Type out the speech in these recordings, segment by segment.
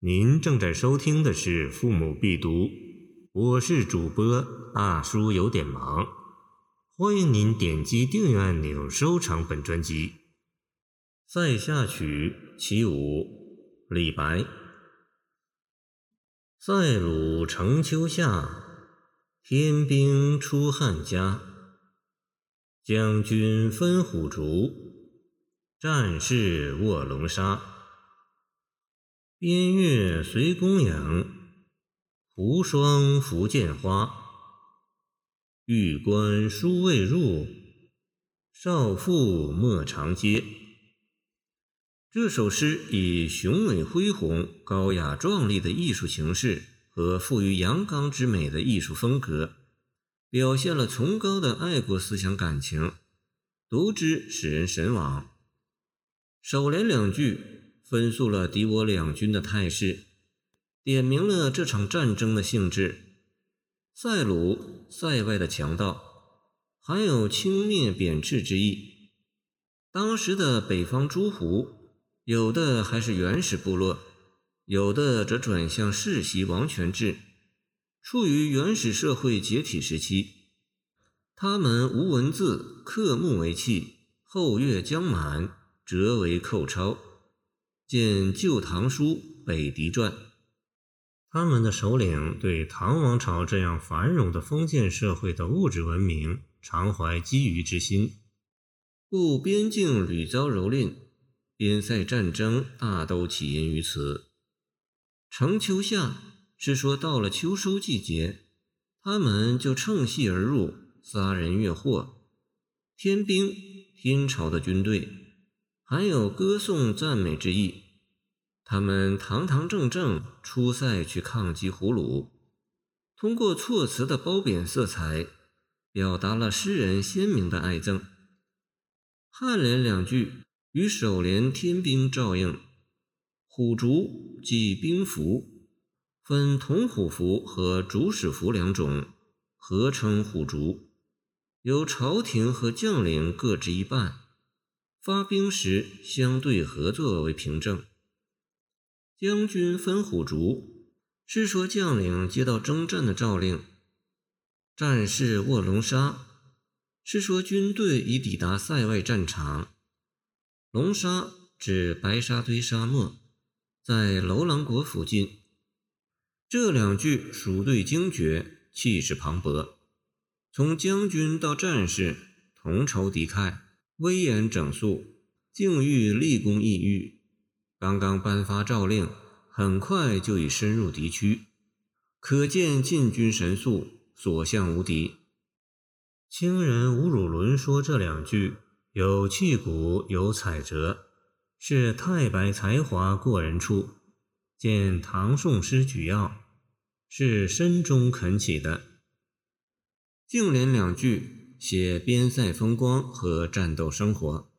您正在收听的是《父母必读》，我是主播大叔，有点忙。欢迎您点击订阅按钮，收藏本专辑。《塞下曲·其五》李白：塞鲁成丘下，天兵出汉家。将军分虎竹，战士卧龙沙。边月随公羊，胡霜拂剑花。玉关书未入，少妇莫长嗟。这首诗以雄伟恢宏、高雅壮丽的艺术形式和富于阳刚之美的艺术风格，表现了崇高的爱国思想感情，读之使人神往。首联两句。分述了敌我两军的态势，点明了这场战争的性质。塞鲁塞外的强盗，含有轻蔑贬斥之意。当时的北方诸胡，有的还是原始部落，有的则转向世袭王权制，处于原始社会解体时期。他们无文字，刻木为器，后月将满，折为寇钞。见《旧唐书·北狄传》，他们的首领对唐王朝这样繁荣的封建社会的物质文明常怀觊觎之心，故边境屡遭蹂躏，边塞战争大都起因于此。成秋夏是说到了秋收季节，他们就乘隙而入，杀人越货。天兵，天朝的军队。含有歌颂赞美之意，他们堂堂正正出塞去抗击胡虏，通过措辞的褒贬色彩，表达了诗人鲜明的爱憎。颔联两句与首联天兵照应，虎竹即兵符，分铜虎符和竹使符两种，合称虎竹，由朝廷和将领各执一半。发兵时相对合作为凭证。将军分虎竹是说将领接到征战的诏令；战士卧龙沙是说军队已抵达塞外战场。龙沙指白沙堆沙漠，在楼兰国附近。这两句属对精绝，气势磅礴。从将军到战士，同仇敌忾。威严整肃，境遇立功异域。刚刚颁发诏令，很快就已深入敌区，可见进军神速，所向无敌。清人吴汝伦说这两句有气骨，有彩折，是太白才华过人处。见唐宋诗举要，是深中肯起的。净联两句。写边塞风光和战斗生活，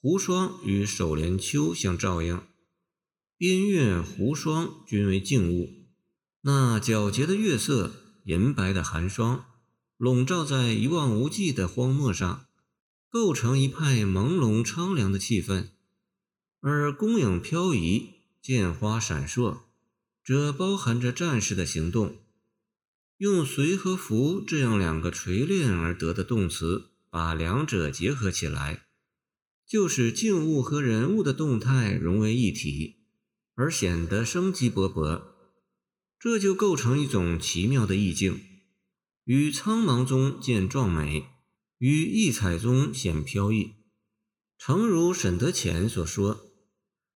胡霜与首联秋相照应，边月、胡霜均为静物。那皎洁的月色，银白的寒霜，笼罩在一望无际的荒漠上，构成一派朦胧苍凉的气氛。而弓影飘移，剑花闪烁，这包含着战士的行动。用“随”和“服”这样两个锤炼而得的动词，把两者结合起来，就使静物和人物的动态融为一体，而显得生机勃勃。这就构成一种奇妙的意境：于苍茫中见壮美，于异彩中显飘逸。诚如沈德潜所说：“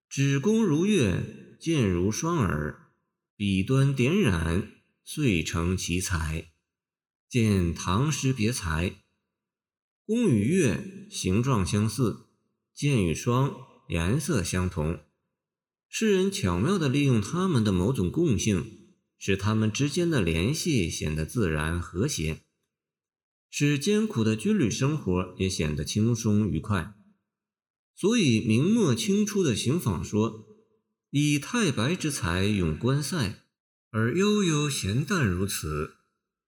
指弓如月，箭如双耳，笔端点染。”遂成奇才。见唐诗别裁，弓与月形状相似，箭与双颜色相同。诗人巧妙地利用它们的某种共性，使它们之间的联系显得自然和谐，使艰苦的军旅生活也显得轻松愉快。所以明末清初的行坊说：“以太白之才咏关塞。”而悠悠闲淡如此，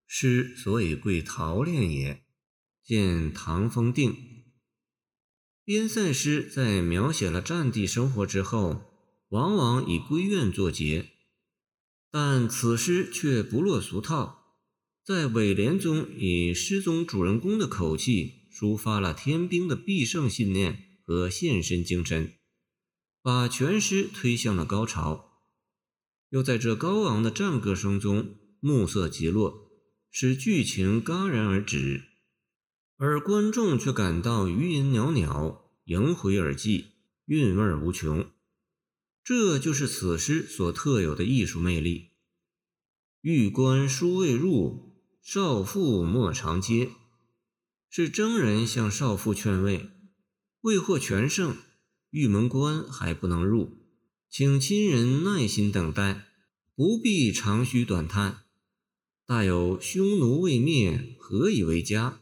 诗所以贵陶炼也。见唐风定。边塞诗在描写了战地生活之后，往往以归怨作结，但此诗却不落俗套，在尾联中以诗中主人公的口气抒发了天兵的必胜信念和献身精神，把全诗推向了高潮。又在这高昂的战歌声中，暮色极落，使剧情戛然而止，而观众却感到余音袅袅，萦回耳际，韵味无穷。这就是此诗所特有的艺术魅力。玉关书未入，少妇莫长嗟，是征人向少妇劝慰，未获全胜，玉门关还不能入，请亲人耐心等待，不必长吁短叹。大有匈奴未灭，何以为家？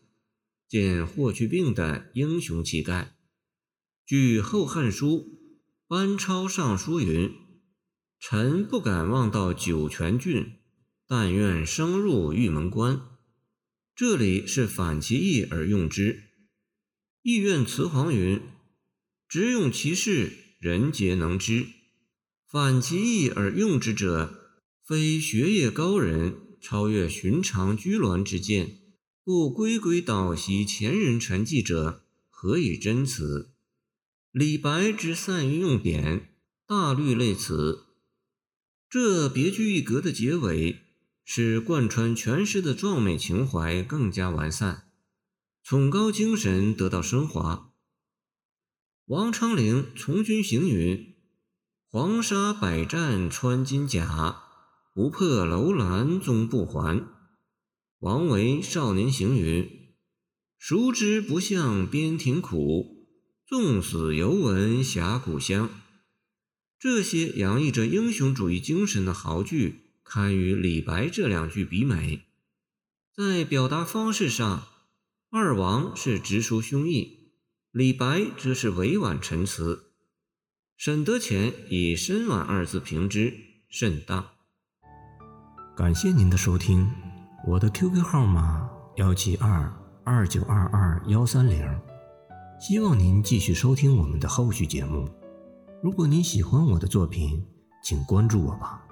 见霍去病的英雄气概。据《后汉书》。班超上书云：“臣不敢望到酒泉郡，但愿生入玉门关。”这里是反其意而用之。意愿辞皇云：“直用其事，人皆能知。反其意而用之者，非学业高人，超越寻常居鸾之见，故归归蹈袭前人陈迹者，何以真辞？”李白之善于用典，大律类词，这别具一格的结尾，使贯穿全诗的壮美情怀更加完善，崇高精神得到升华。王昌龄《从军行》云：“黄沙百战穿金甲，不破楼兰终不还。”王维《少年行》云：“孰知不向边庭苦。”纵死犹闻侠骨香，这些洋溢着英雄主义精神的豪句，堪与李白这两句比美。在表达方式上，二王是直抒胸臆，李白则是委婉陈词。沈德潜以深婉二字评之，甚当。感谢您的收听，我的 QQ 号码幺七二二九二二幺三零。希望您继续收听我们的后续节目。如果您喜欢我的作品，请关注我吧。